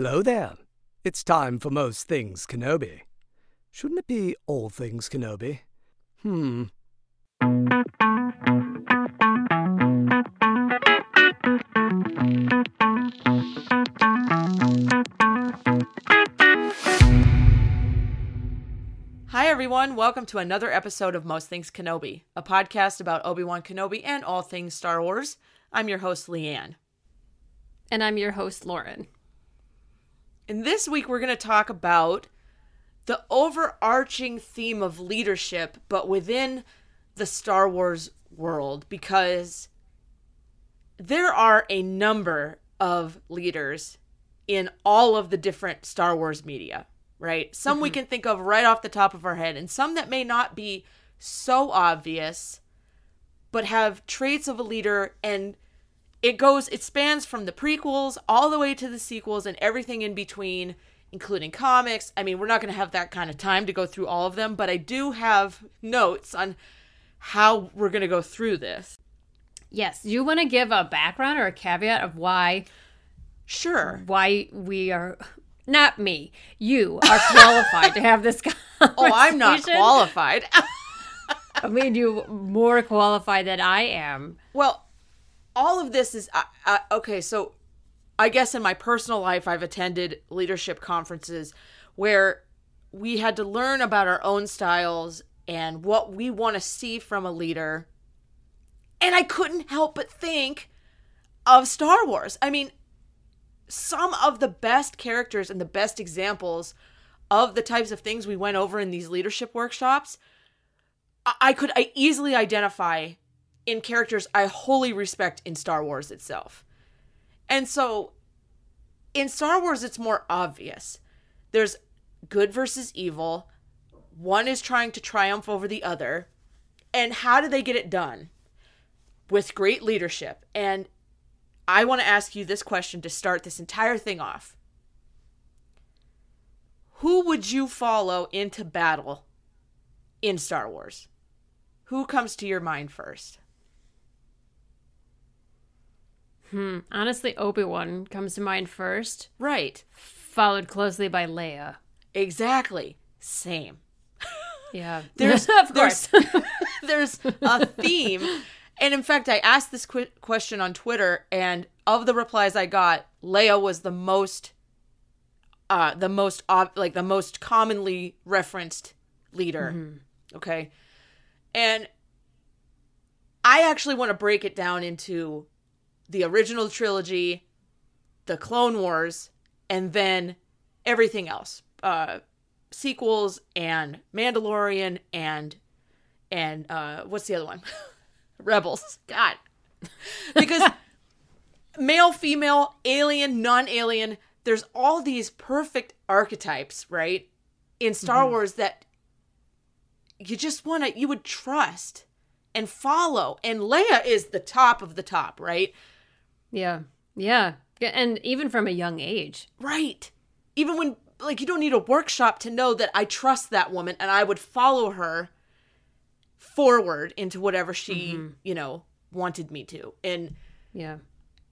Hello there. It's time for most things Kenobi. Shouldn't it be all things Kenobi? Hmm. Hi, everyone. Welcome to another episode of Most Things Kenobi, a podcast about Obi Wan Kenobi and all things Star Wars. I'm your host, Leanne. And I'm your host, Lauren. And this week, we're going to talk about the overarching theme of leadership, but within the Star Wars world, because there are a number of leaders in all of the different Star Wars media, right? Some we mm-hmm. can think of right off the top of our head, and some that may not be so obvious, but have traits of a leader and it goes it spans from the prequels all the way to the sequels and everything in between including comics. I mean we're not going to have that kind of time to go through all of them but i do have notes on how we're going to go through this. Yes, you want to give a background or a caveat of why sure. why we are not me, you are qualified to have this conversation. oh i'm not qualified. I mean, you more qualified than I am. well all of this is uh, uh, okay so i guess in my personal life i've attended leadership conferences where we had to learn about our own styles and what we want to see from a leader. And i couldn't help but think of star wars. I mean some of the best characters and the best examples of the types of things we went over in these leadership workshops I- could I easily identify in characters I wholly respect in Star Wars itself. And so in Star Wars it's more obvious. There's good versus evil. One is trying to triumph over the other. And how do they get it done? With great leadership. And I want to ask you this question to start this entire thing off. Who would you follow into battle in Star Wars? Who comes to your mind first? Hmm. Honestly, Obi Wan comes to mind first, Right. followed closely by Leia. Exactly. Same. Yeah, There's of course. there's, there's a theme, and in fact, I asked this qu- question on Twitter, and of the replies I got, Leia was the most, uh, the most ob- like the most commonly referenced leader. Okay, and I actually want to break it down into the original trilogy, the Clone Wars, and then everything else. Uh, sequels and Mandalorian and and uh what's the other one? Rebels. God. Because male, female, alien, non-alien, there's all these perfect archetypes, right? In Star Wars that you just want to you would trust and follow. And Leia is the top of the top, right? Yeah, yeah, and even from a young age. Right. Even when like you don't need a workshop to know that I trust that woman and I would follow her forward into whatever she, you know, wanted me to. And Yeah,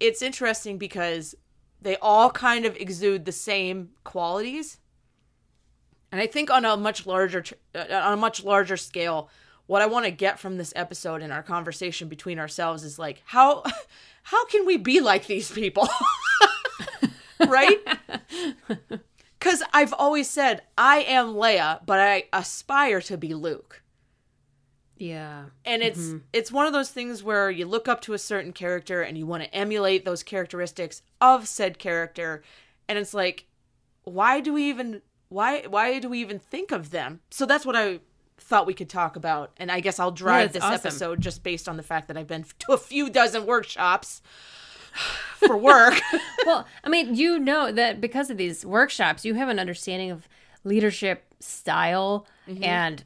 it's interesting because they all kind of exude the same qualities. And I think on a much larger uh, on a much larger scale, what I want to get from this episode and our conversation between ourselves is like how how can we be like these people? right? Cuz I've always said I am Leia, but I aspire to be Luke yeah, and it's mm-hmm. it's one of those things where you look up to a certain character and you want to emulate those characteristics of said character and it's like why do we even why why do we even think of them so that's what i thought we could talk about and i guess i'll drive that's this awesome. episode just based on the fact that i've been to a few dozen workshops for work. well, I mean, you know that because of these workshops, you have an understanding of leadership style mm-hmm. and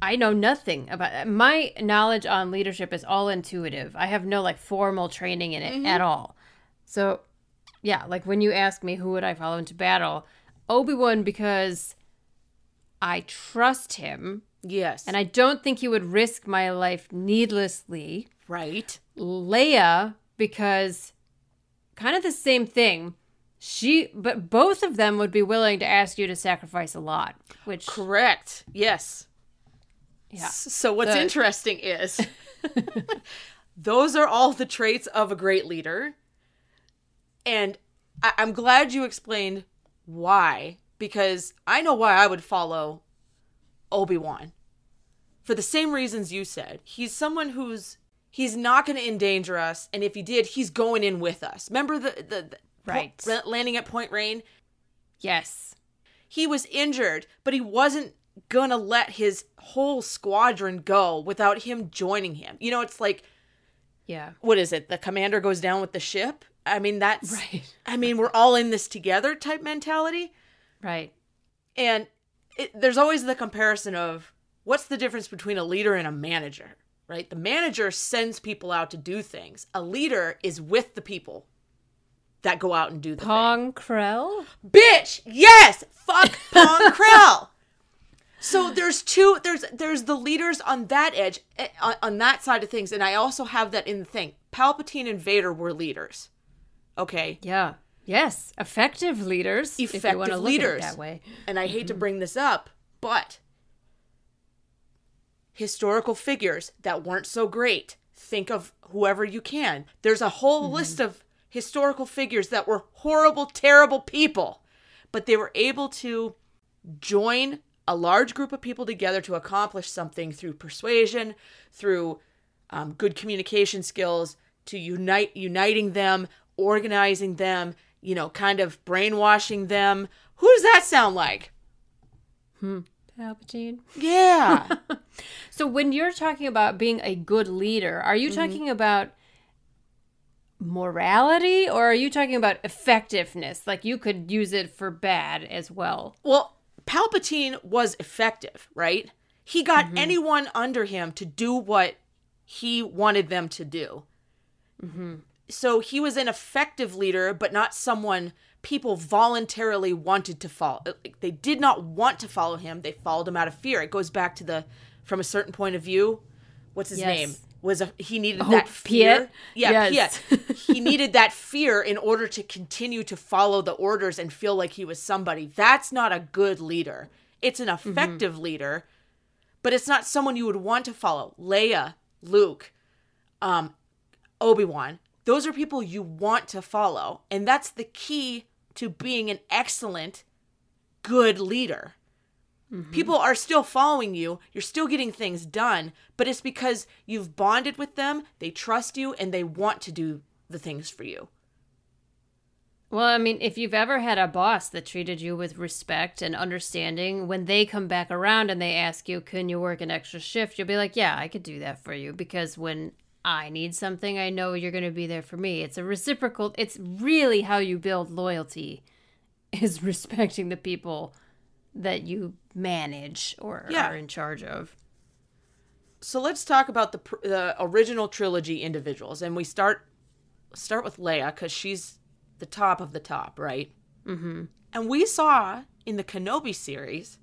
I know nothing about my knowledge on leadership is all intuitive. I have no like formal training in it mm-hmm. at all. So, yeah, like when you ask me who would I follow into battle, Obi-Wan because I trust him yes. and I don't think he would risk my life needlessly. right. Leia because kind of the same thing. She but both of them would be willing to ask you to sacrifice a lot, which Correct. Yes. yeah. So what's The- interesting is those are all the traits of a great leader. And I- I'm glad you explained why, because I know why I would follow Obi-Wan. For the same reasons you said. He's someone who's he's not going to endanger us, and if he did, he's going in with us. Remember the the, the Right. po- landing at Point Rain? Yes. he was injured, but he wasn't gonna let his whole squadron go without him joining him. You know, it's like Yeah. what is it? The commander goes down with the ship. I mean, that's Right. I mean, we're all in this together type mentality. Right. And it, there's always the comparison of what's the difference between a leader and a manager, right? The manager sends people out to do things. A leader is with the people that go out and do the thing. Pong Krell? bitch yes fuck pong krell so there's two there's there's the leaders on that edge eh, on, on that side of things and i also have that in the thing palpatine and vader were leaders okay Yeah. Yes. Effective leaders. if you want to Effective look leaders. that way. and i hate to bring this up but historical figures that weren't so great think of whoever you can there's a whole list of historical figures that were horrible terrible people but they were able to join a large group of people together to accomplish something through persuasion through um, good communication skills to unite uniting them organizing them you know kind of brainwashing them. Who does that sound like? Hmm. Palpatine. yeah. So when you're talking about being a good leader, are you mm-hmm. talking about morality or are you talking about effectiveness? Like you could use it for bad as well. well palpatine was effective right? He got mm-hmm. anyone under him to do what he wanted them to do mm-hmm. So he was an effective leader but not someone people voluntarily wanted to follow they did not want to follow him they followed him out of fear it goes back to the from a certain point of view what's his Yes. name was a, he needed Oh, that fear Piett? yeah Yes. Piett. he needed that fear in order to continue to follow the orders and feel like he was somebody that's not a good leader it's an effective leader but it's not someone you would want to follow leia luke um, Obi-Wan. Those are people you want to follow. And that's the key to being an excellent, good leader. Mm-hmm. People are still following you. You're still getting things done, but it's because you've bonded with them, they trust you, and they want to do the things for you. Well, I mean, if you've ever had a boss that treated you with respect and understanding, when they come back around and they ask you, "Can you work an extra shift?" you'll be like, "Yeah, I could do that for you because when I need something, I know you're going to be there for me." It's a reciprocal. It's really how you build loyalty is respecting the people that you manage or Yeah. are in charge of. So let's talk about the the original trilogy individuals, and we start start with Leia because she's the top of the top, right? Mm-hmm. And we saw in the Kenobi series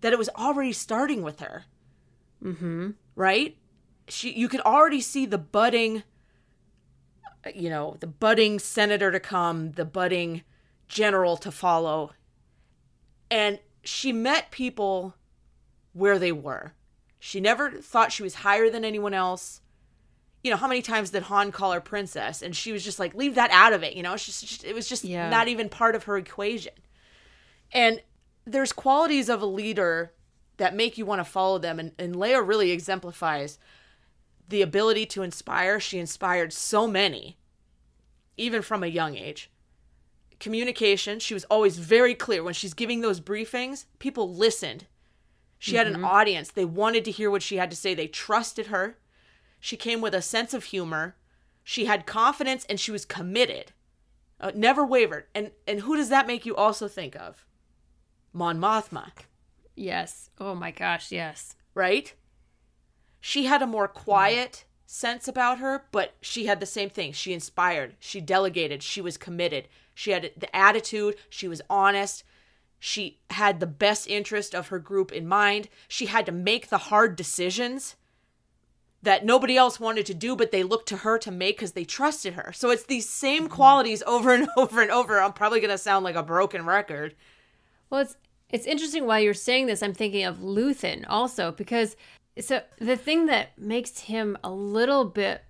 that it was already starting with her. Mm-hmm. Right? She, you could already see the budding, you know, the budding senator to come, the budding general to follow, and she met people where they were. She never thought she was higher than anyone else. You know, how many times did Han call her princess? And she was just like, leave that out of it. You know, just, it was just Yeah. not even part of her equation. And there's qualities of a leader that make you want to follow them. And, and Leia really exemplifies the ability to inspire. She inspired so many, even from a young age. Communication, she was always very clear. When she's giving those briefings, people listened. She had an audience. They wanted to hear what she had to say. They trusted her. She came with a sense of humor. She had confidence and she was committed. Uh, never wavered. And and who does that make you also think of? Mon Mothma, Yes. Oh my gosh, yes. right? She had a more quiet sense about her, but she had the same thing. She inspired, she delegated, she was committed. She had the attitude, she was honest. She had the best interest of her group in mind. She had to make the hard decisions that nobody else wanted to do, but they looked to her to make because they trusted her. So it's these same mm-hmm. qualities over and over and over. I'm probably going to sound like a broken record. Well, it's it's interesting while you're saying this, I'm thinking of Luthen also because so the thing that makes him a little bit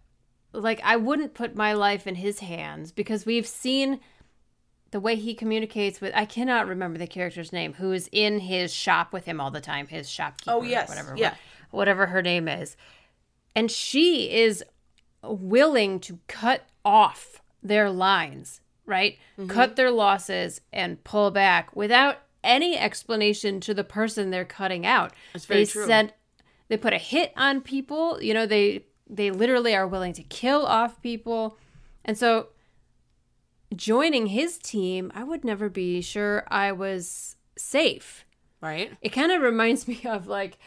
like I wouldn't put my life in his hands because we've seen the way he communicates with I cannot remember the character's name who is in his shop with him all the time, his shopkeeper, Oh, yes. whatever, Yeah. whatever her name is, and she is willing to cut off their lines, right? Mm-hmm. Cut their losses and pull back without any explanation to the person they're cutting out. That's very they true. sent they put a hit on people, you know, they they literally are willing to kill off people. And so joining his team, I would never be sure I was safe. Right? It kind of reminds me of like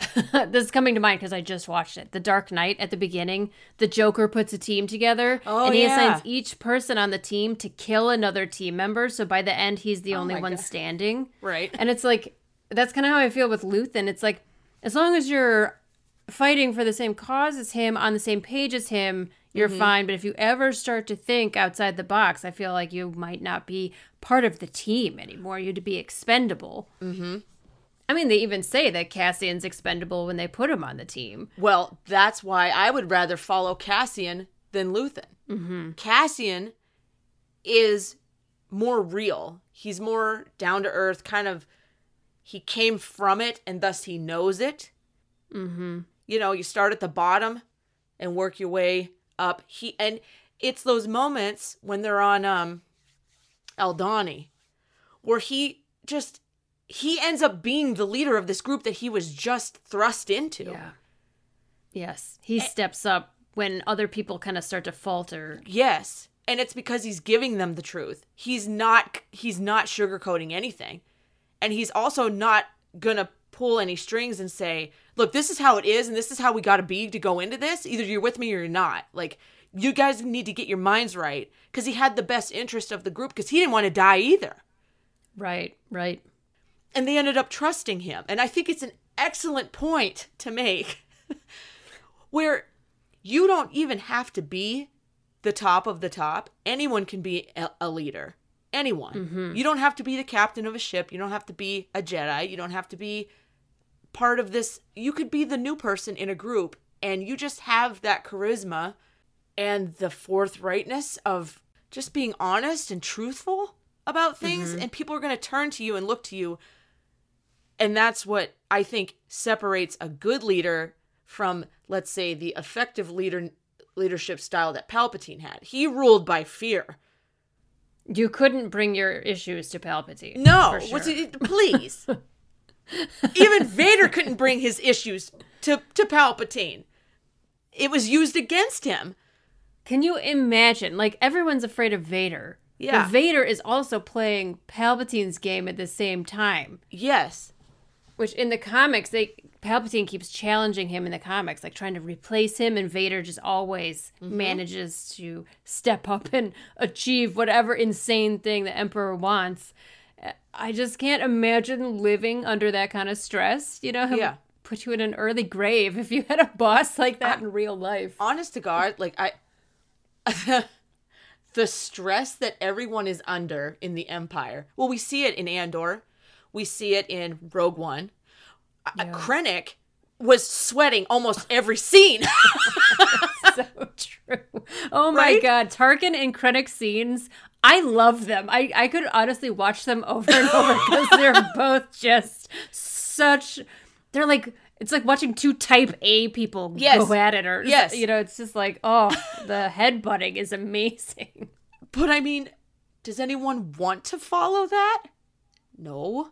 this is coming to mind because I just watched it. The Dark Knight at the beginning, the Joker puts a team together Oh, and he yeah. assigns each person on the team to kill another team member. So by the end, he's the oh only Oh my one God. standing. Right. And it's like, that's kind of how I feel with Luthen. It's like, as long as you're fighting for the same cause as him, on the same page as him, you're Mm-hmm. fine. But if you ever start to think outside the box, I feel like you might not be part of the team anymore. You'd be expendable. Mm-hmm. I mean, they even say that Cassian's expendable when they put him on the team. Well, that's why I would rather follow Cassian than Luthen. Mm-hmm. Cassian is more real. He's more down to earth, kind of. He came from it, and thus he knows it. Mm-hmm. You know, you start at the bottom and work your way up. He and it's those moments when they're on um Aldhani, where he just he ends up being the leader of this group that he was just thrust into. Yeah. Yes. He steps up when other people kind of start to falter. Yes. And it's because he's giving them the truth. He's not he's not sugarcoating anything. And he's also not to pull any strings and say, "Look, this is how it is and this is how we got to be to go into this. Either you're with me or you're not." Like you guys need to get your minds right cuz he had the best interest of the group cuz he didn't want to die either. Right, right. And they ended up trusting him. And I think it's an excellent point to make where you don't even have to be the top of the top. Anyone can be a, a leader. Anyone. Mm-hmm. You don't have to be the captain of a ship. You don't have to be a Jedi. You don't have to be part of this. You could be the new person in a group and you just have that charisma and the forthrightness of just being honest and truthful about things mm-hmm. and people are going to turn to you and look to you and that's what I think separates a good leader from, let's say, the effective leader leadership style that Palpatine had. He ruled by fear. You couldn't bring your issues to Palpatine. No, sure. it- please. Even Vader couldn't bring his issues to to Palpatine. It was used against him. Can you imagine? Like everyone's afraid of Vader. Yeah. But Vader is also playing Palpatine's game at the same time. Yes. Which in the comics, they Palpatine keeps challenging him in the comics, like trying to replace him, and Vader just always mm-hmm. manages to step up and achieve whatever insane thing the Emperor wants. I just can't imagine living under that kind of stress. You know, Yeah. put you in an early grave if you had a boss like that in real life. honest to God, like I the stress that everyone is under in the Empire. Well, we see it in Andor. We see it in Rogue One. Uh, Krennic was sweating almost every scene. so true. Oh my Right? god, Tarkin and Krennic scenes. I love them. I, I could honestly watch them over and over because they're both just such. They're like it's like watching two Type A people Yes. go at it, or Yes. you know, it's just like oh, the headbutting is amazing. but I mean, does anyone want to follow that? No.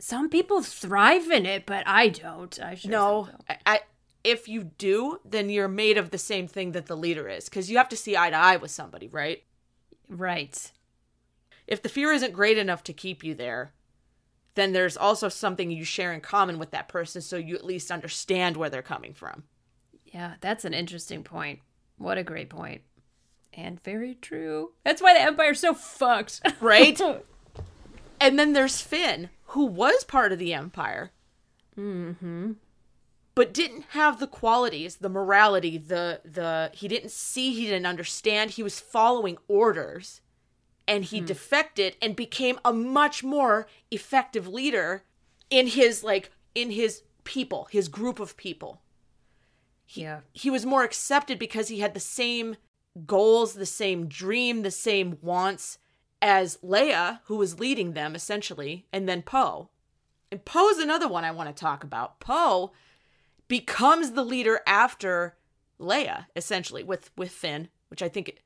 Some people thrive in it, but I don't. I sure No. I, I if you do, then you're made of the same thing that the leader is because you have to see eye to eye with somebody, right? Right. If the fear isn't great enough to keep you there, then there's also something you share in common with that person so you at least understand where they're coming from. Yeah, that's an interesting point. What a great point. And very true. That's why the Empire's so fucked. Right? and then there's Finn, who was part of the Empire. mm-hmm. But didn't have the qualities, the morality, the the he didn't see, he didn't understand. He was following orders and he defected and became a much more effective leader in his like in his people, his group of people. Yeah. he was more accepted because he had the same goals, the same dream, the same wants as Leia, who was leading them essentially, and then Poe. And Poe's another one I want to talk about. Poe becomes the leader after Leia, essentially, with with Finn, which I think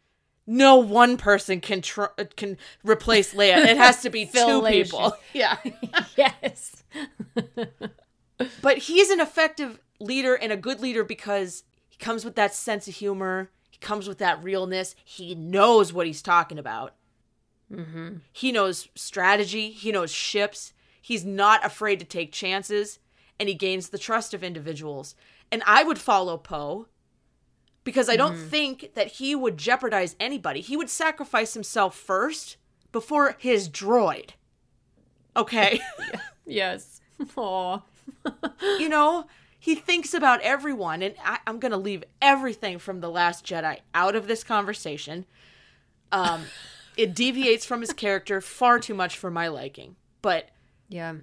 no one person can tr- can replace Leia. It has to be two people. Yeah. yes. but he's an effective leader and a good leader because he comes with that sense of humor he comes with that realness he knows what he's talking about Mm-hmm. he knows strategy he knows ships he's not afraid to take chances and he gains the trust of individuals and i would follow poe because i don't think that he would jeopardize anybody he would sacrifice himself first before his droid okay Yes. Aw. you know, he thinks about everyone, and I, I'm going to leave everything from The Last Jedi out of this conversation. Um, it deviates from his character far too much for my liking. But Yeah.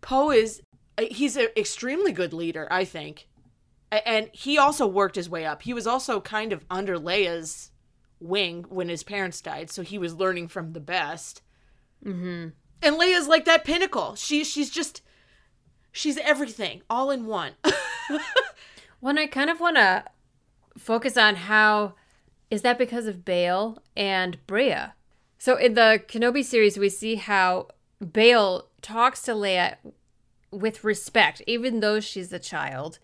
Poe is, uh, he's an extremely good leader, I think. And he also worked his way up. He was also kind of under Leia's wing when his parents died, so he was learning from the best. Mm-hmm. And Leia's like that pinnacle. She she's just she's everything all in one. Well, I kind of want to focus on how is that because of Bail and Breha? So in the Kenobi series, we see how Bail talks to Leia with respect, even though she's a child.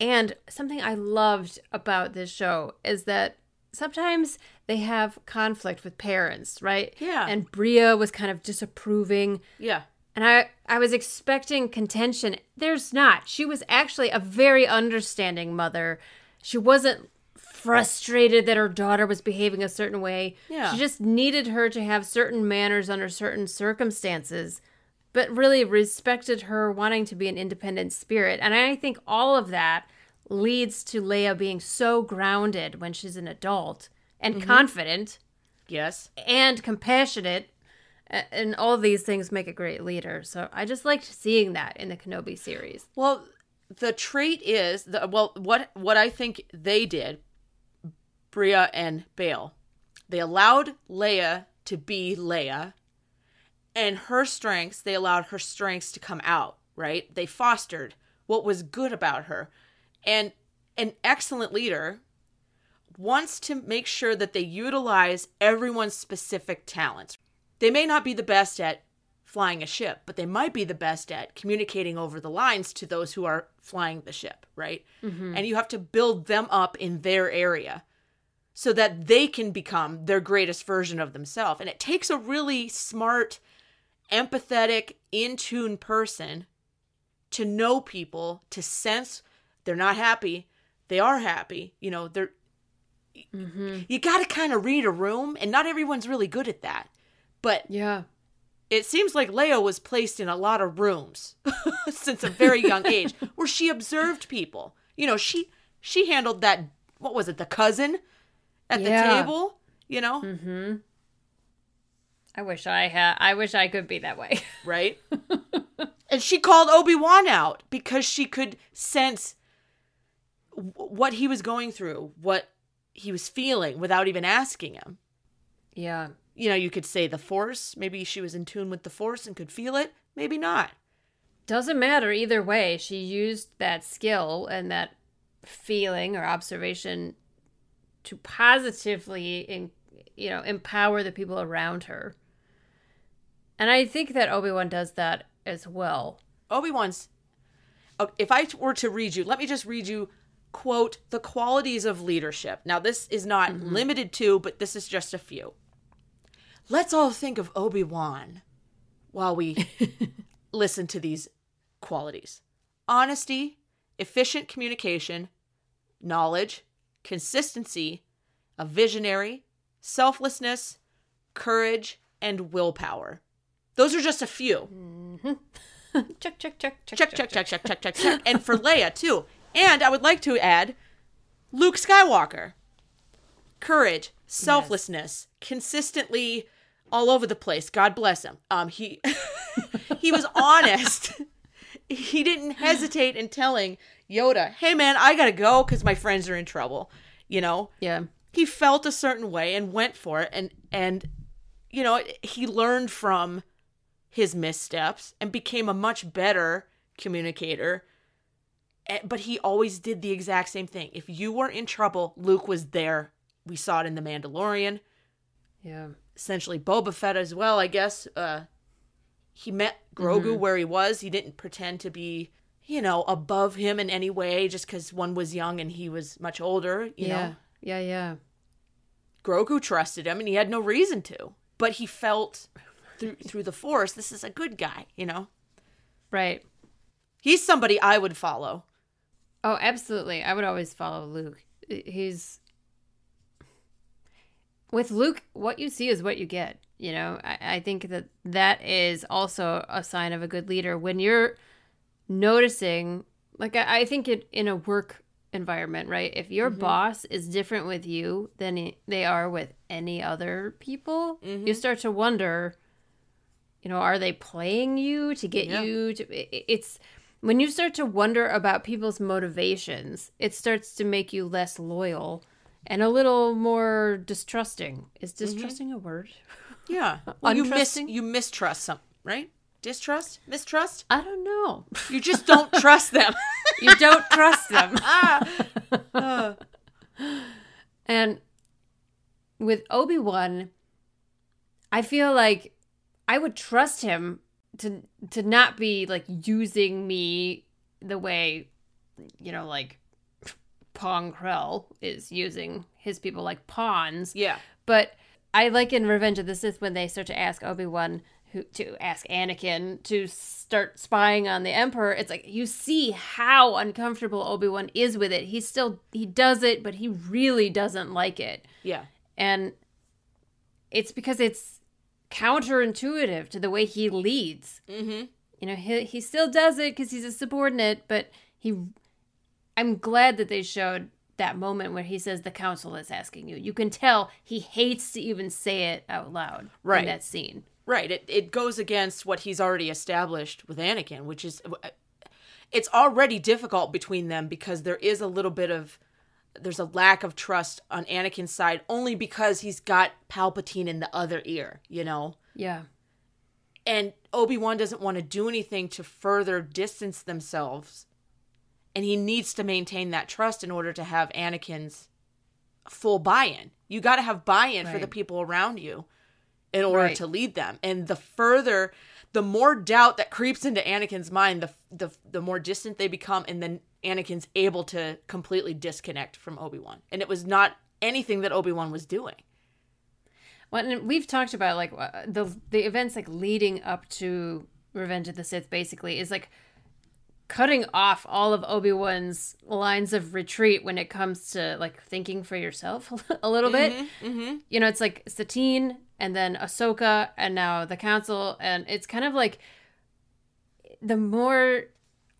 And something I loved about this show is that sometimes they have conflict with parents, right? Yeah. And Breha was kind of disapproving. yeah. And I, I was expecting contention. There's not. She was actually a very understanding mother. She wasn't frustrated that her daughter was behaving a certain way. Yeah. She just needed her to have certain manners under certain circumstances, but really respected her wanting to be an independent spirit. And I think all of that leads to Leia being so grounded when she's an adult and mm-hmm. confident Yes. and compassionate and all these things make a great leader so i just liked seeing that in the kenobi series Well, the trait is the well what what I think they did, Breha and Bail. They allowed Leia to be Leia, and her strengths, they allowed her strengths to come out, right? They fostered what was good about her. And an excellent leader wants to make sure that they utilize everyone's specific talents. They may not be the best at flying a ship, but they might be the best at communicating over the lines to those who are flying the ship, right? Mm-hmm. And you have to build them up in their area so that they can become their greatest version of themselves. And it takes a really smart, empathetic, in tune person to know people, to sense they're not happy, they are happy. You know, they're. Mm-hmm. You got to kind of read a room, and not everyone's really good at that. But yeah it seems like Leia was placed in a lot of rooms since a very young age where she observed people. You know, she she handled that what was it, the cousin at the table, you know? mm-hmm i wish i had i wish i could be that way Right? and she called Obi-Wan out because she could sense w- what he was going through, what he was feeling without even asking him. yeah You know, you could say the force, maybe she was in tune with the force and could feel it, maybe not. doesn't matter either way she used that skill and that feeling or observation to positively in, you know empower the people around her and i think that obi-wan does that as well Obi Wan's, uh, if I were to read you, let me just read you quote the qualities of leadership. Now this is not limited to, but this is just a few. Let's all think of Obi-Wan while we listen to these qualities. Honesty, efficient communication, knowledge, consistency, a visionary, selflessness, courage, and willpower. Those are just a few. check, check, check, check, Check, check, check, check, check, check, check. And for Leia, too. And I would like to add Luke Skywalker. Courage, selflessness, consistently all over the place. God bless him. Um, he he was honest. He didn't hesitate in telling Yoda, "Hey man, I gotta go because my friends are in trouble." You know, Yeah. he felt a certain way and went for it and and you know he learned from his missteps and became a much better communicator Eh, but he always did the exact same thing if you were in trouble luke was there we saw it in the mandalorian Yeah. essentially boba fett as well i guess uh he met grogu Mm-hmm. where he was he didn't pretend to be you know above him in any way just because one was young and he was much older you yeah. know Yeah, yeah. Grogu trusted him, and he had no reason to. But he felt through through the Force, this is a good guy. You know, Right. he's somebody I would follow. Oh, absolutely. I would always follow Luke. He's with Luke. What you see is what you get. You know, I, I think that that is also a sign of a good leader when you're noticing. Like I, I think it in a work environment, right? If your mm-hmm. boss is different with you than they are with any other people, you mm-hmm. start to wonder. You know, are they playing you to get Yeah. you to? It's when you start to wonder about people's motivations, it starts to make you less loyal and a little more distrusting. Is mm-hmm. distrusting a word? Yeah, well, you miss you mistrust some right? Distrust, mistrust. I don't know. You just don't trust them. You don't trust them. Ah. Uh. and with Obi Wan, I feel like I would trust him to to not be like using me the way, you know, like Pong Krell is using his people like pawns. yeah, But I like in Revenge of the Sith when they start to ask Obi Wan who to ask Anakin to start spying on the Emperor. It's like you see how uncomfortable Obi Wan is with it. He still he does it, but he really doesn't like it, yeah, and it's because it's counterintuitive to the way he leads. mm-hmm. You know, he he still does it because he's a subordinate, but he. I'm glad that they showed that moment where he says the council is asking you. You can tell he hates to even say it out loud Right. in that scene. Right. It it goes against what he's already established with Anakin, which is uh, it's already difficult between them because there is a little bit of there's a lack of trust on Anakin's side only because he's got Palpatine in the other ear, you know. Yeah. And Obi-Wan doesn't want to do anything to further distance themselves. And he needs to maintain that trust in order to have Anakin's full buy-in. You got to have buy-in for the people around you in order Right. to lead them. And the further the more doubt that creeps into Anakin's mind, the the the more distant they become and then Anakin's able to completely disconnect from Obi-Wan. And it was not anything that Obi-Wan was doing. Well, and we've talked about like uh, the the events like leading up to Revenge of the Sith. Basically, is like cutting off all of Obi Wan's lines of retreat when it comes to like thinking for yourself a little bit. Mm-hmm. You know, it's like Satine and then Ahsoka and now the Council, and it's kind of like the more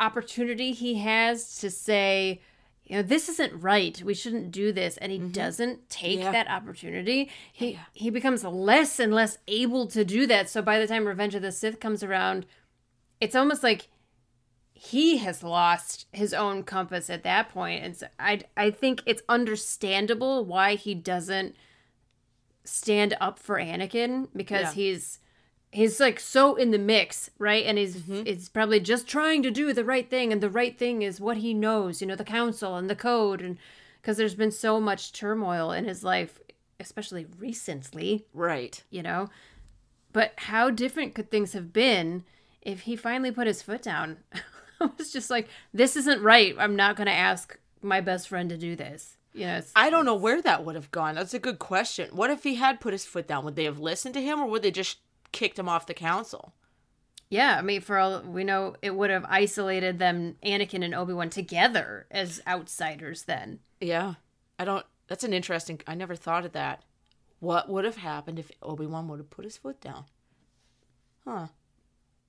opportunity he has to say. You know, this isn't right. We shouldn't do this, and he doesn't take Yeah. that opportunity. He he becomes less and less able to do that. So by the time Revenge of the Sith comes around, it's almost like he has lost his own compass at that point and so i i think it's understandable why he doesn't stand up for anakin because Yeah. he's he's like so in the mix right and he's mm-hmm. it's probably just trying to do the right thing and the right thing is what he knows you know the council and the code and because there's been so much turmoil in his life especially recently Right. you know but how different could things have been if he finally put his foot down I was just like, this isn't right. I'm not going to ask my best friend to do this. Yes. I don't know where that would have gone. That's a good question. What if he had put his foot down? Would they have listened to him or would they just kicked him off the council? yeah. I mean, for all we know, it would have isolated them, Anakin and Obi Wan, together as outsiders. Then, Yeah. I don't that's an interesting I never thought of that. What would have happened if Obi-Wan would have put his foot down? Huh.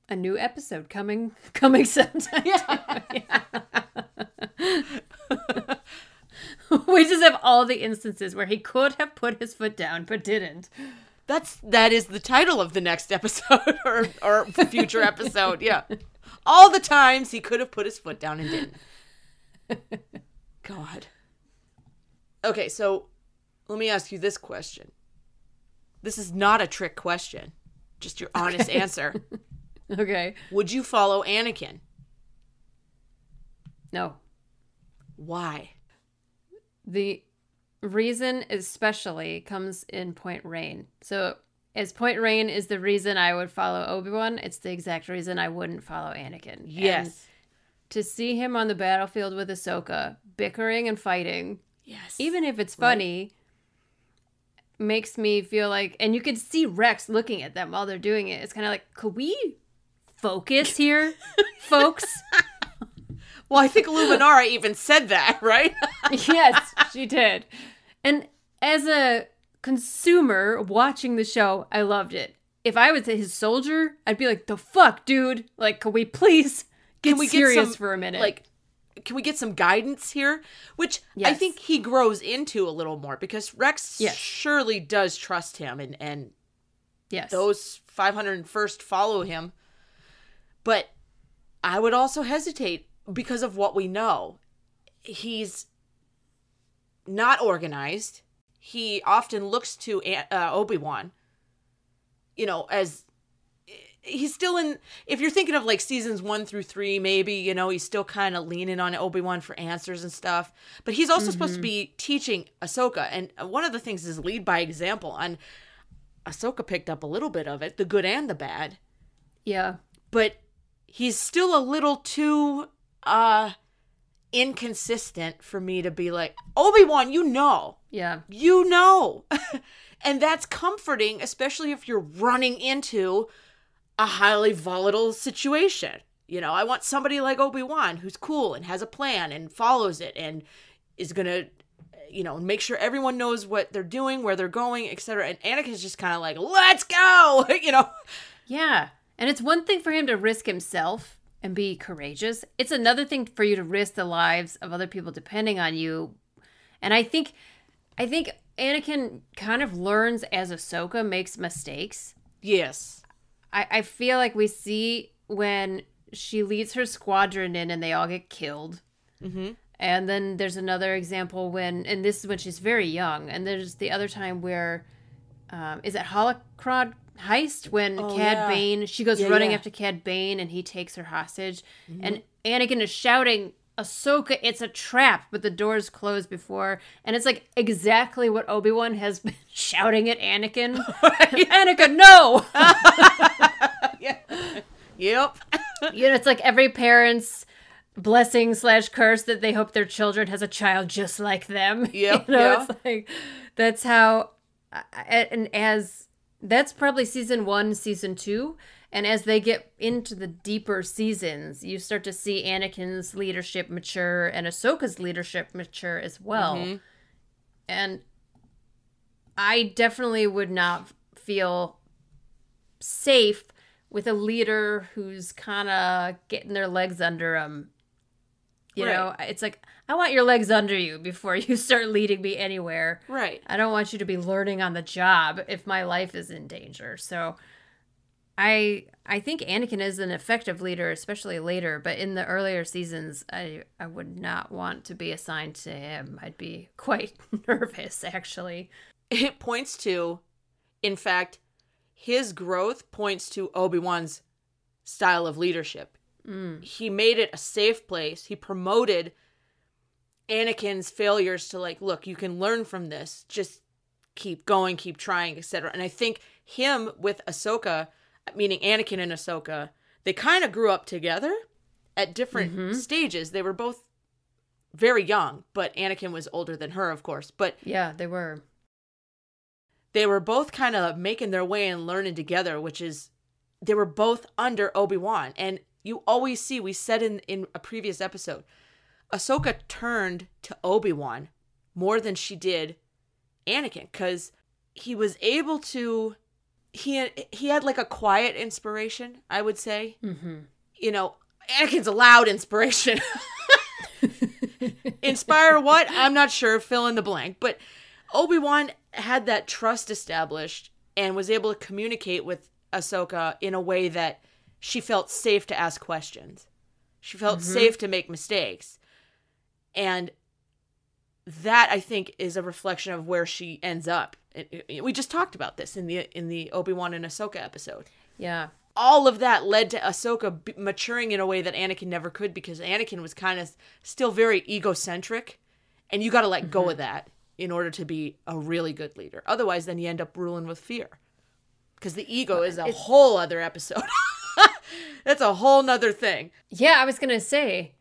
A new episode coming coming sometime. Yeah. we just have all the instances where he could have put his foot down but didn't. That's that is the title of the next episode or or future episode. Yeah. All the times he could have put his foot down and didn't. God. Okay, so let me ask you this question. This is not a trick question. Just your honest answer. Okay. Would you follow Anakin? No. Why? The reason especially comes in Point Rain. So as Point Rain is the reason I would follow Obi-Wan, it's the exact reason I wouldn't follow Anakin. And Yes. to see him on the battlefield with Ahsoka, bickering and fighting, yes. even if it's funny, makes me feel like, and you can see Rex looking at them while they're doing it. It's kind of like, could we focus here, folks? Well, I think Luminara even said that, right? yes, she did. And as a consumer watching the show, I loved it. If I was his soldier, I'd be like, the fuck, dude? Like, can we please get Can we serious get some, for a minute? Like, can we get some guidance here? Which I think he grows into a little more because Rex Yes. surely does trust him, and and yes. those 501st follow him. But I would also hesitate because of what we know. He's not organized. He often looks to uh, Obi Wan, you know, as he's still in. If you're thinking of like seasons one through three, maybe you know he's still kind of leaning on Obi Wan for answers and stuff. But he's also supposed to be teaching Ahsoka, and one of the things is lead by example. And Ahsoka picked up a little bit of it, the good and the bad yeah. but he's still a little too uh inconsistent for me to be like Obi-Wan you know. Yeah. you know. And that's comforting especially if you're running into a highly volatile situation. You know I want somebody like Obi-Wan who's cool and has a plan and follows it and is going to you know make sure everyone knows what they're doing where they're going etc and Anakin's just kind of like let's go! You know? Yeah. And it's one thing for him to risk himself and be courageous. It's another thing for you to risk the lives of other people depending on you. And I think I think Anakin kind of learns as Ahsoka makes mistakes. yes I, I feel like we see when she leads her squadron in and they all get killed. mm-hmm. And then there's another example when, and this is when she's very young. And there's the other time where, um, is it Holocron heist when Oh, Cad yeah. Bane, she goes Yeah, running yeah. after Cad Bane and he takes her hostage. Mm-hmm. And Anakin is shouting, Ahsoka, it's a trap, but the door's closed before. And it's like exactly what Obi Wan has been shouting at Anakin. Anakin, no! yeah. Yep. you know, it's like every parent's blessing slash curse that they hope their children has a child just like them. Yep, you know, yeah. it's like that's how, and as that's probably season one, season two. And as they get into the deeper seasons, you start to see Anakin's leadership mature and Ahsoka's leadership mature as well. Mm-hmm. And I definitely would not feel safe with a leader who's kind of getting their legs under them. You Right. know, it's like I want your legs under you before you start leading me anywhere. Right. I don't want you to be learning on the job if my life is in danger. So I I think Anakin is an effective leader, especially later, but in the earlier seasons I I would not want to be assigned to him. I'd be quite nervous actually. It points to, in fact, his growth points to Obi Wan's style of leadership. Mm. He made it a safe place. He promoted Anakin's failures to like, look, you can learn from this. Just keep going, keep trying, etc. And I think him with Ahsoka, meaning Anakin and Ahsoka, they kind of grew up together. at different mm-hmm. stages. They were both very young, but Anakin was older than her, of course. But Yeah, they were. they were both kind of making their way and learning together, which is they were both under Obi-Wan. And you always see, we said in, in a previous episode, Ahsoka turned to Obi-Wan more than she did Anakin because he was able to he had, he had like a quiet inspiration, I would say. Mm-hmm. You know, Anakin's a loud inspiration. Inspire what? I'm not sure. Fill in the blank. But Obi Wan had that trust established and was able to communicate with Ahsoka in a way that she felt safe to ask questions. She felt safe to make mistakes. And that I think is a reflection of where she ends up. It- it- we just talked about this in the in the Obi Wan and Ahsoka episode Yeah. all of that led to Ahsoka b- maturing in a way that Anakin never could because Anakin was kind of still very egocentric, and you got to let go mm-hmm. of that in order to be a really good leader. Otherwise, then you end up ruling with fear, because the ego is a whole other episode. That's a whole nother thing. Yeah, I was gonna say,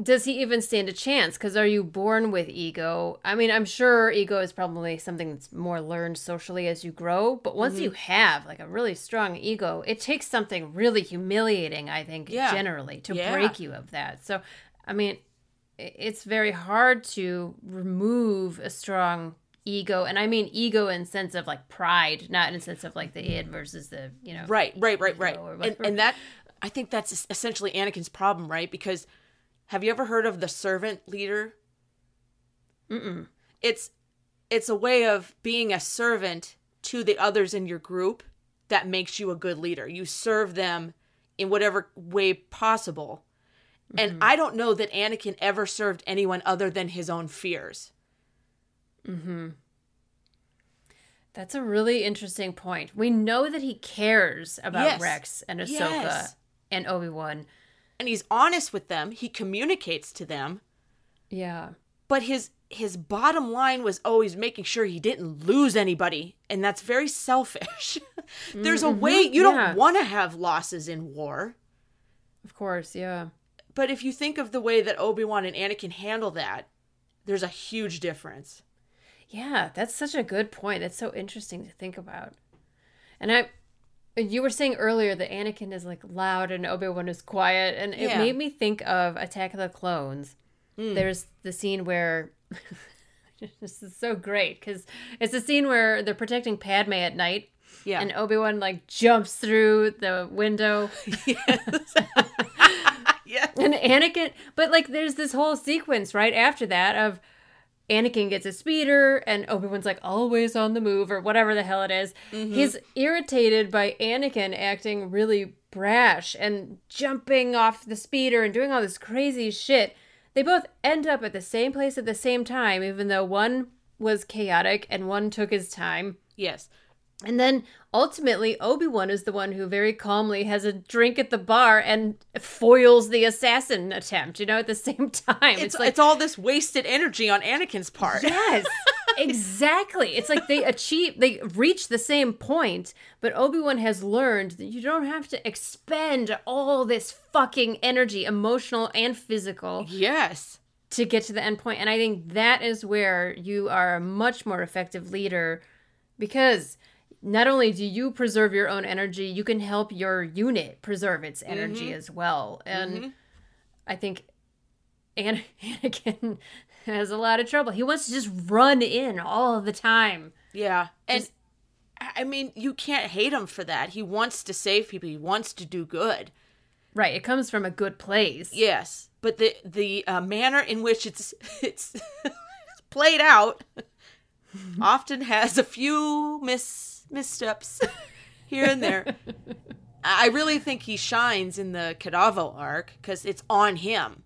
does he even stand a chance? Because are you born with ego? I mean, I'm sure ego is probably something that's more learned socially as you grow. But once mm-hmm. you have like a really strong ego, it takes something really humiliating, I think, Yeah. generally, to Yeah. break you of that. So, I mean, it's very hard to remove a strong ego and i mean ego in sense of like pride not in sense of like the id versus the you know Right, right, right, right. And, and that I think that's essentially Anakin's problem, right? Because have you ever heard of the servant leader? Mm-mm. it's it's a way of being a servant to the others in your group that makes you a good leader. You serve them in whatever way possible. And I don't know that Anakin ever served anyone other than his own fears. Mhm. That's a really interesting point. We know that he cares about Yes. Rex and Ahsoka Yes. and Obi Wan. And he's honest with them, he communicates to them, Yeah. but his his bottom line was oh, always making sure he didn't lose anybody, and that's very selfish. There's a mm-hmm. way you yeah. don't want to have losses in war. Of course, yeah. But if you think of the way that Obi-Wan and Anakin handle that, there's a huge difference. Yeah, that's such a good point. That's so interesting to think about. And I you were saying earlier that Anakin is like loud and Obi-Wan is quiet and it Yeah. made me think of Attack of the Clones. Hmm. There's the scene where this is so great cuz it's a scene where they're protecting Padme at night Yeah. and Obi-Wan like jumps through the window yes. yeah. and Anakin, but like there's this whole sequence right after that of Anakin gets a speeder and Obi-Wan's like always on the move or whatever the hell it is. Mm-hmm. He's irritated by Anakin acting really brash and jumping off the speeder and doing all this crazy shit. They both end up at the same place at the same time, even though one was chaotic and one took his time. Yes. And then ultimately, Obi Wan is the one who very calmly has a drink at the bar and foils the assassin attempt, you know, at the same time. It's, like it's all this wasted energy on Anakin's part. yes, exactly. It's like they achieve, they reach the same point, but Obi Wan has learned that you don't have to expend all this fucking energy, emotional and physical, Yes. to get to the end point. And I think that is where you are a much more effective leader because not only do you preserve your own energy, you can help your unit preserve its energy as well. And I think An- Anakin has a lot of trouble. He wants to just run in all the time. Yeah. And I mean, you can't hate him for that. He wants to save people. He wants to do good. Right, it comes from a good place. Yes, but the the uh, manner in which it's it's played out often has a few mis missteps here and there. I really think he shines in the Kadavo arc because it's on him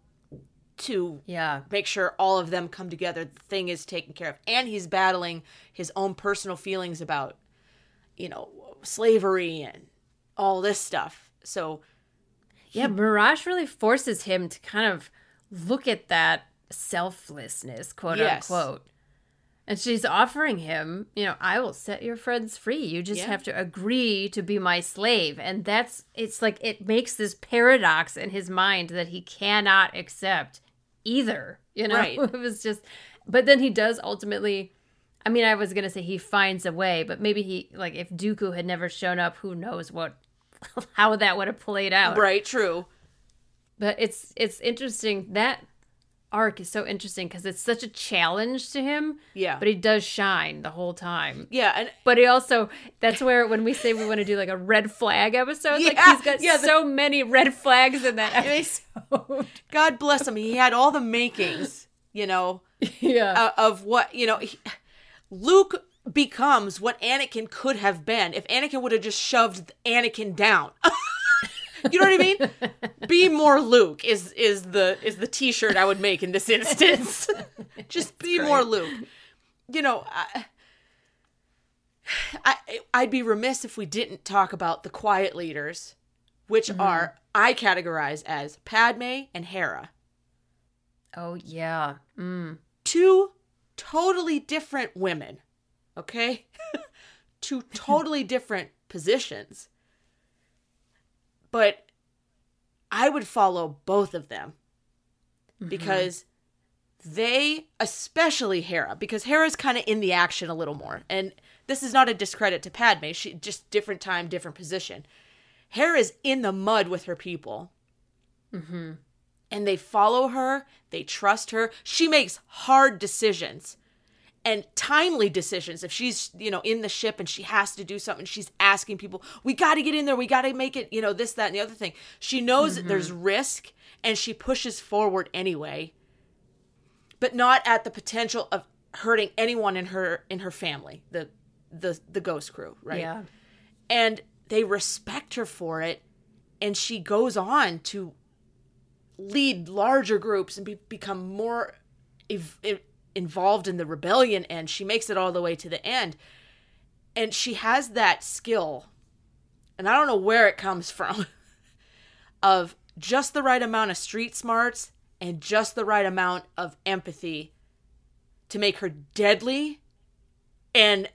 to Yeah. make sure all of them come together. The thing is taken care of, and he's battling his own personal feelings about, you know, slavery and all this stuff. So Yeah, Miraj really forces him to kind of look at that selflessness, quote Yes. unquote. And she's offering him, you know, I will set your friends free. You just Yeah. have to agree to be my slave. And that's, it's like, it makes this paradox in his mind that he cannot accept either. You know, Right. it was just, but then he does ultimately, I mean, I was going to say he finds a way, but maybe he, like, if Dooku had never shown up, who knows what, how that would have played out. Right, true. But it's, it's interesting. That arc is so interesting because it's such a challenge to him. Yeah. But he does shine the whole time. Yeah, and But he also that's where when we say we want to do like a red flag episode, like he's got yeah, the- so many red flags in that episode. God bless him. He had all the makings, you know, yeah. uh, of what, you know, he, Luke becomes what Anakin could have been if Anakin would have just shoved Anakin down. you know what I mean? Be more Luke is is the is the t-shirt I would make in this instance. just be more Luke. You know, I, I I'd be remiss if we didn't talk about the quiet leaders, which are I categorize as Padme and Hera. oh yeah. Mm. two totally different women, okay? two totally different positions. But I would follow both of them mm-hmm. because they, especially Hera, because Hera's kind of in the action a little more. And this is not a discredit to Padme, she just different time, different position. Hera's in the mud with her people mm-hmm. and they follow her, they trust her. She makes hard decisions and timely decisions. If she's, you know, in the ship and she has to do something, she's asking people, "We got to get in there. We got to make it, you know, this that and the other thing." She knows that there's mm-hmm. risk and she pushes forward anyway. But not at the potential of hurting anyone in her in her family, the the the ghost crew, right? Yeah. and they respect her for it and she goes on to lead larger groups and be, become more ev- involved in the rebellion and she makes it all the way to the end and she has that skill and i don't know where it comes from of just the right amount of street smarts and just the right amount of empathy to make her deadly and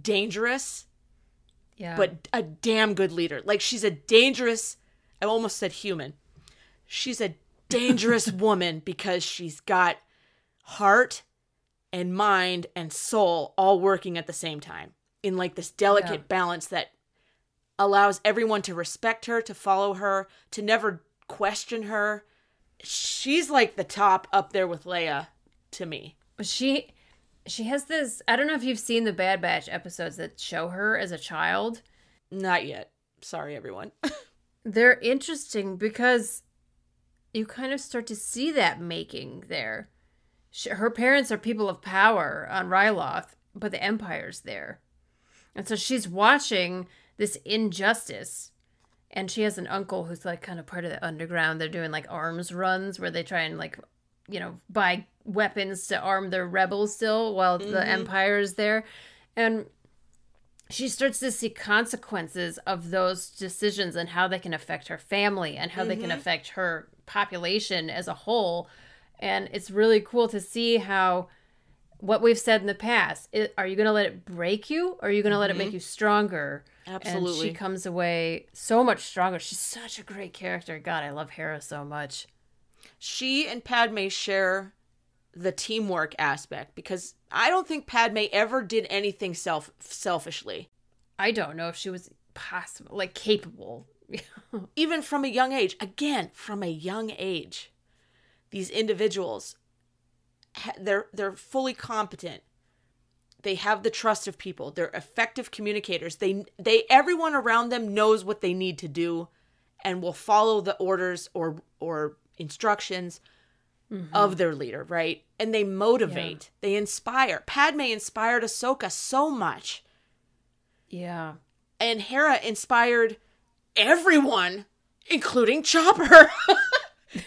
dangerous Yeah. but a damn good leader. Like she's a dangerous, I almost said human. She's a dangerous woman because she's got heart and mind and soul all working at the same time in like this delicate Yeah. balance that allows everyone to respect her, to follow her, to never question her. She's like the top up there with Leia to me. she she has this I don't know if you've seen the Bad Batch episodes that show her as a child. Not yet. Sorry, everyone. They're interesting because you kind of start to see that making there. Sh her parents are people of power on Ryloth, but the Empire's there. And so she's watching this injustice. And she has an uncle who's like kind of part of the underground. They're doing like arms runs where they try and like, you know, buy weapons to arm their rebels still while the mm-hmm. Empire's there. And she starts to see consequences of those decisions and how they can affect her family and how they can mm-hmm. affect her population as a whole and it's really cool to see how what we've said in the past it, are you going to let it break you or are you going to let it make mm-hmm. you stronger? And Absolutely. she comes away so much stronger. She's such a great character. God i love hera so much. She and Padme share the teamwork aspect because I don't think Padme ever did anything self selfishly. i don't know if she was possible like capable. Even from a young age, again, from a young age, these individuals they're they're fully competent. They have the trust of people. They're effective communicators. They they everyone around them knows what they need to do and will follow the orders or or instructions mm-hmm. of their leader, right? And they motivate, they inspire. Padme inspired Ahsoka so much, yeah and Hera inspired everyone, including Chopper.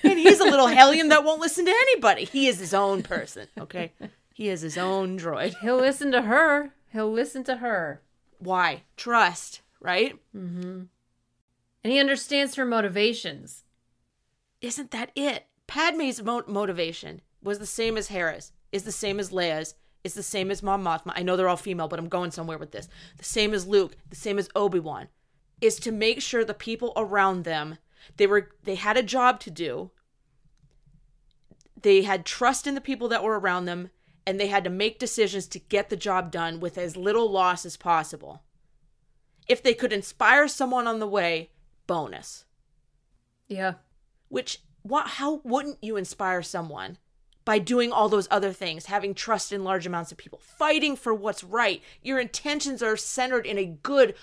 and he's a little hellion that won't listen to anybody. He is his own person, okay? He is his own droid. he'll listen to her he'll listen to her Why? Trust, right? Mm-hmm. and he understands her motivations Isn't that it? Padme's mo- motivation was the same as Hera's, is the same as Leia's, is the same as Mon Mothma. I know they're all female, but I'm going somewhere with this. The same as Luke, the same as Obi-Wan, is to make sure the people around them they were they had a job to do. They had trust in the people that were around them and they had to make decisions to get the job done with as little loss as possible. If they could inspire someone on the way, bonus. Yeah. Which what how wouldn't you inspire someone by doing all those other things, having trust in large amounts of people, fighting for what's right. Your intentions are centered in a good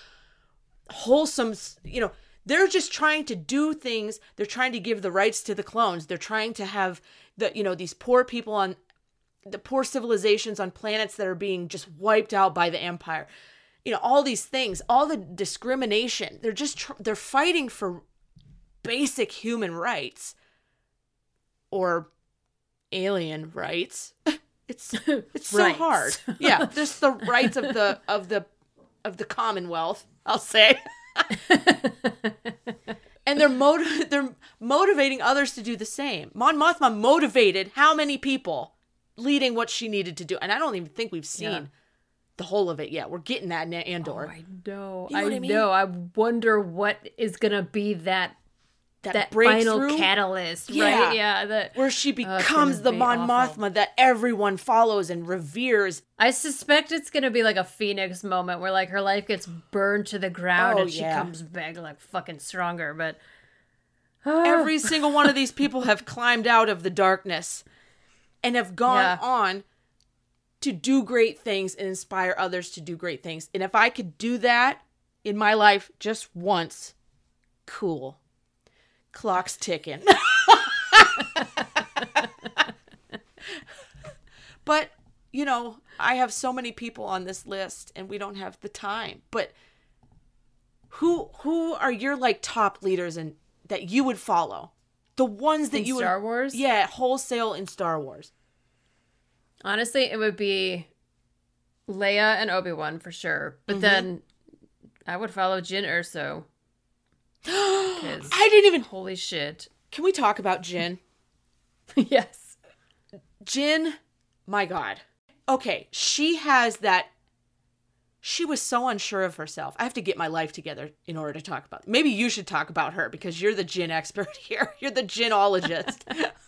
wholesome, you know, they're just trying to do things. They're trying to give the rights to the clones. They're trying to have the, you know, these poor people on the poor civilizations on planets that are being just wiped out by the empire. You know, all these things, all the discrimination. They're just tr- they're fighting for basic human rights or alien rights. It's it's so Rights. hard. Yeah, just the rights of the of the of the Commonwealth. I'll say. and they're motiv- they're motivating others to do the same. Mon Mothma motivated how many people leading what she needed to do, and I don't even think we've seen Yeah. the whole of it yet. We're getting that in Oh, Andor. I know. You know I I mean? know. I wonder what is gonna be that that, that final catalyst, Yeah. right? Yeah. That where she Oh, becomes the be Mon awful. Mothma that everyone follows and reveres. I suspect it's gonna be like a phoenix moment where like her life gets burned to the ground Oh, and she yeah. comes back like fucking stronger. But Every single one of these people have climbed out of the darkness and have gone Yeah. on to do great things and inspire others to do great things. And if I could do that in my life just once, cool. Clock's ticking. but, you know, I have so many people on this list and we don't have the time. But who who are your like top leaders and that you would follow? The ones that In you would Star Wars? Yeah, wholesale in Star Wars. honestly, it would be Leia and Obi Wan for sure. But mm-hmm. then I would follow Jyn Erso. I didn't even holy shit. Can we talk about Jyn? yes. Jyn, my God. Okay, she has that. She was so unsure of herself. I have to get my life together in order to talk about. Maybe you should talk about her because you're the Jyn expert here. You're the Jinologist.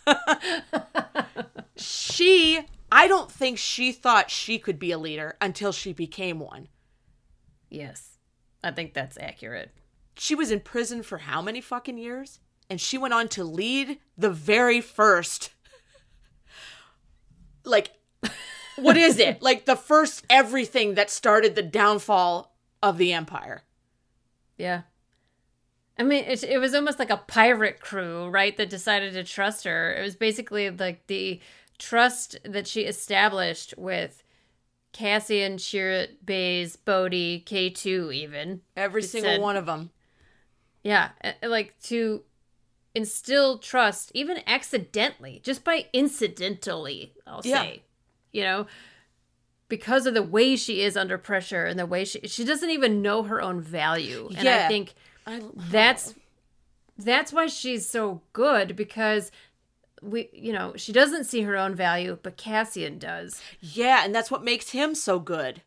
she, I don't think she thought she could be a leader until she became one. Yes. I think that's accurate. She was in prison for how many fucking years? And she went on to lead the very first like what is it? Like the first everything that started the downfall of the empire. Yeah. I mean, it, it was almost like a pirate crew, right, that decided to trust her. It was basically like the trust that she established with Cassian, Chirrut, Baze, Bodhi, K2, even. Every single said- one of them. Yeah, like to instill trust, even accidentally, just by incidentally, I'll Yeah. say, you know, because of the way she is under pressure and the way she she doesn't even know her own value. And I think I, that's that's why she's so good because we you know she doesn't see her own value but cassian does yeah, and that's what makes him so good.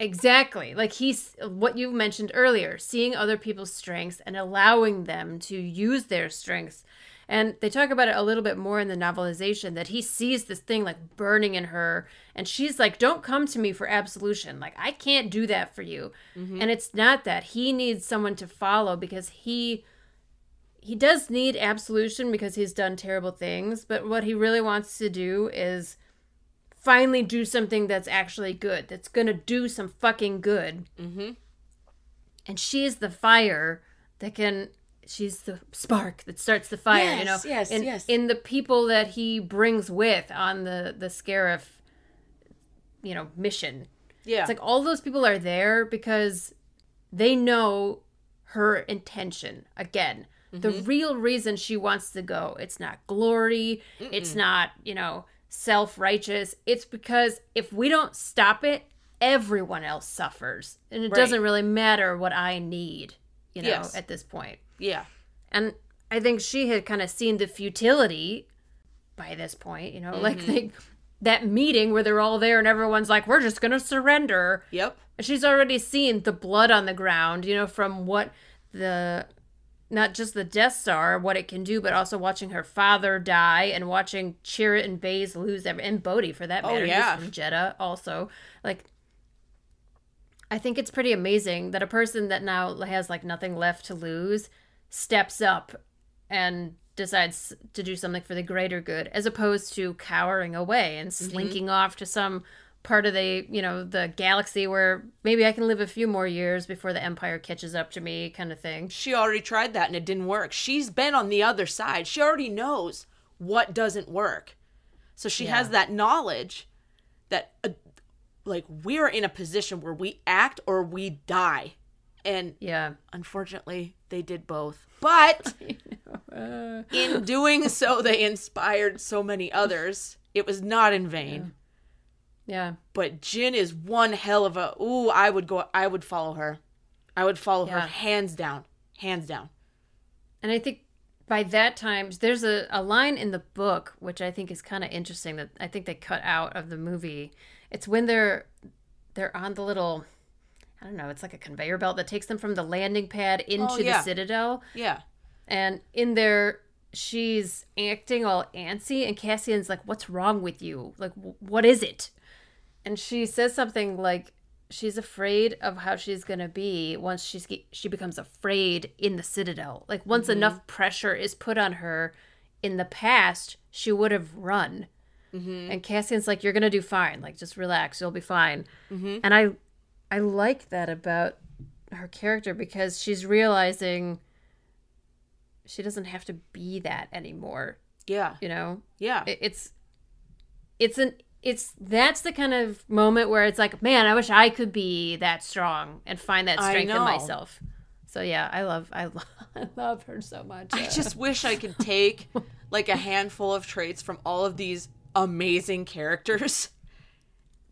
Exactly. Like he's what you mentioned earlier seeing other people's strengths and allowing them to use their strengths. And they talk about it a little bit more in the novelization that he sees this thing like burning in her and she's like don't come to me for absolution. Like i can't do that for you. Mm-hmm. And it's not that. He needs someone to follow because he he does need absolution because he's done terrible things, but what he really wants to do is finally do something that's actually good, that's gonna do some fucking good. Mm-hmm. And she's the fire that can. She's the spark that starts the fire. you know, Yes, yes, in, yes. in the people that he brings with on the the Scarif, you know, mission. Yeah. It's like all those people are there because they know her intention. Again, the real reason she wants to go, it's not glory, it's not, you know, self righteous. It's because if we don't stop it, everyone else suffers. And it Right. doesn't really matter what I need, you know, Yes. at this point. yeah. And I think she had kind of seen the futility by this point, you know, like mm-hmm. they that meeting where they're all there and everyone's like, we're just going to surrender. Yep. She's already seen the blood on the ground, you know, from what the not just the Death Star, what it can do, but also watching her father die and watching Chirrut and Baze lose every and Bodhi for that Oh, matter. He's yeah. from Jedha also. Like I think it's pretty amazing that a person that now has like nothing left to lose steps up and decides to do something for the greater good as opposed to cowering away and mm-hmm. slinking off to some part of the you know the galaxy where maybe i can live a few more years before the empire catches up to me kind of thing She already tried that and it didn't work. She's been on the other side. She already knows what doesn't work. So she Yeah. has that knowledge that uh, like we're in a position where we act or we die. And yeah unfortunately, they did both. But in doing so, they inspired so many others. It was not in vain. yeah But Jyn is one hell of a. Ooh, I would go. I would follow her. I would follow her hands down. Hands down. And I think by that time, there's a, a line in the book which I think is kind of interesting that I think they cut out of the movie. It's when they're they're on the little I don't know, it's like a conveyor belt that takes them from the landing pad into Oh, yeah. the citadel. Yeah. And in there she's acting all antsy and Cassian's like, "What's wrong with you? Like wh- what is it?" And she says something like she's afraid of how she's going to be once she's she becomes afraid in the citadel. Like once mm-hmm. enough pressure is put on her in the past, she would have run. Mm-hmm. And Cassian's like, "You're gonna do fine. Like, just relax. You'll be fine." Mm-hmm. And I, I like that about her character because she's realizing she doesn't have to be that anymore. Yeah. You know, Yeah. It- it's, it's an, it's that's the kind of moment where it's like, man, I wish I could be that strong and find that strength in myself. So yeah, I love, I love, I love her so much. I just wish I could take like a handful of traits from all of these amazing characters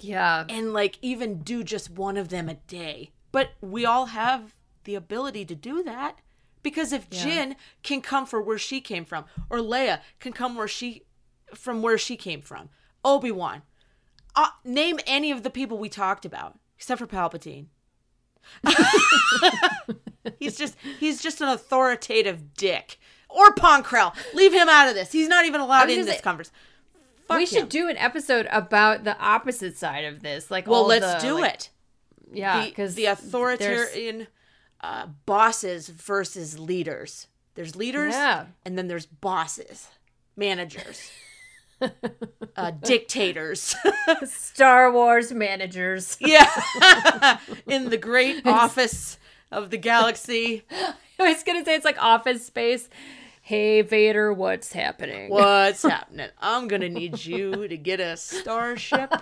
yeah, and like even do just one of them a day. But we all have the ability to do that because if Jyn can come from where she came from or Leia can come where she from where she came from. Obi-Wan. Uh, name any of the people we talked about except for Palpatine. he's just he's just an authoritative dick. Or Pong Krell. Leave him out of this. He's not even allowed in this say- conversation. we should do an episode about the opposite side of this. Like, Well, let's the, do like, it. Yeah, the, because the authoritarian uh, bosses versus leaders. There's leaders, Yeah. and then there's bosses, managers, uh, dictators. Star Wars managers. yeah, in the great office of the galaxy. I was gonna say it's like Office Space. Hey Vader, what's happening? What's happening? I'm gonna need you to get a starship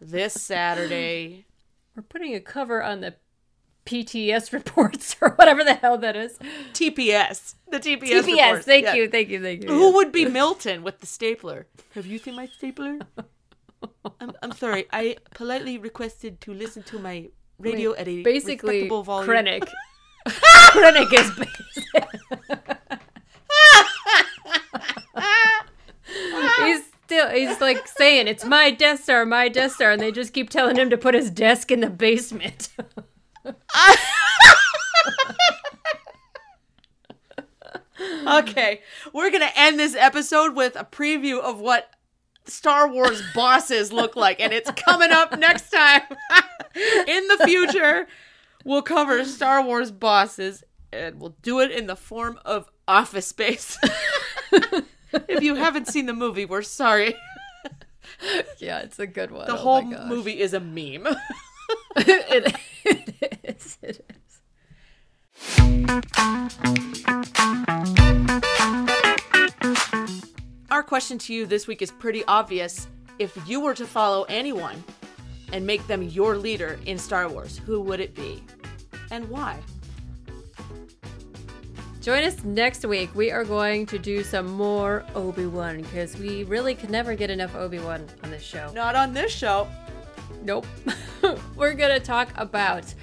this Saturday. We're putting a cover on the PTS reports or whatever the hell that is. TPS, the TPS. TPS. reports. Thank Yeah. you, thank you, thank you. Who would be Milton with the stapler? Have you seen my stapler? I'm, I'm sorry. I politely requested to listen to my radio at a Basically, respectable volume. Krennic. Krennic is basic. he's still he's like saying it's my desk Star, my desk Star, and they just keep telling him to put his desk in the basement. Okay, we're gonna end this episode with a preview of what Star Wars bosses look like, and it's coming up next time. in the future, we'll cover Star Wars bosses, and we'll do it in the form of Office Space. if you haven't seen the movie, we're sorry. yeah, it's a good one. The Oh whole movie is a meme. it, it is. It is. Our question to you this week is pretty obvious. If you were to follow anyone and make them your leader in Star Wars, who would it be? And why? Join us next week. We are going to do some more Obi Wan because we really could never get enough Obi Wan on this show. Not on this show. Nope. We're going to talk about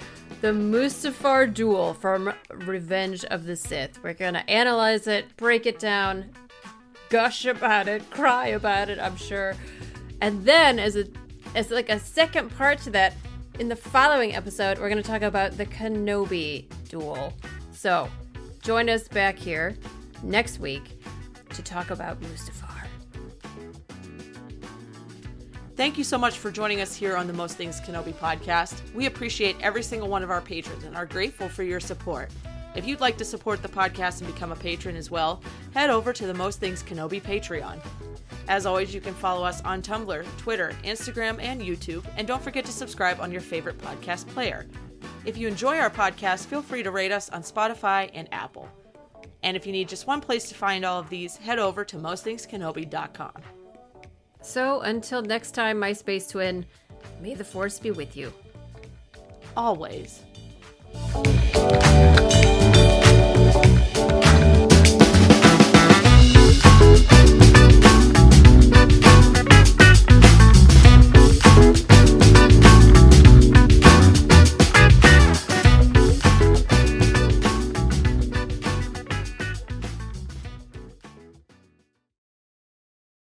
the Mustafar duel from Revenge of the Sith. We're to analyze it, break it down, gush about it, cry about it, I'm sure. And then as a as like a second part to that, in the following episode, we're to talk about the Kenobi duel. So, join us back here next week to talk about Mustafar. Thank you so much for joining us here on the Most Things Kenobi podcast. We appreciate every single one of our patrons and are grateful for your support. If you'd like to support the podcast and become a patron as well, head over to the Most Things Kenobi Patreon. As always, you can follow us on Tumblr, Twitter, Instagram, and YouTube, and don't forget to subscribe on your favorite podcast player. If you enjoy our podcast, feel free to rate us on Spotify and Apple. And if you need just one place to find all of these, head over to mostthingskenobi.com. So, until next time, my space twin, may the force be with you. Always.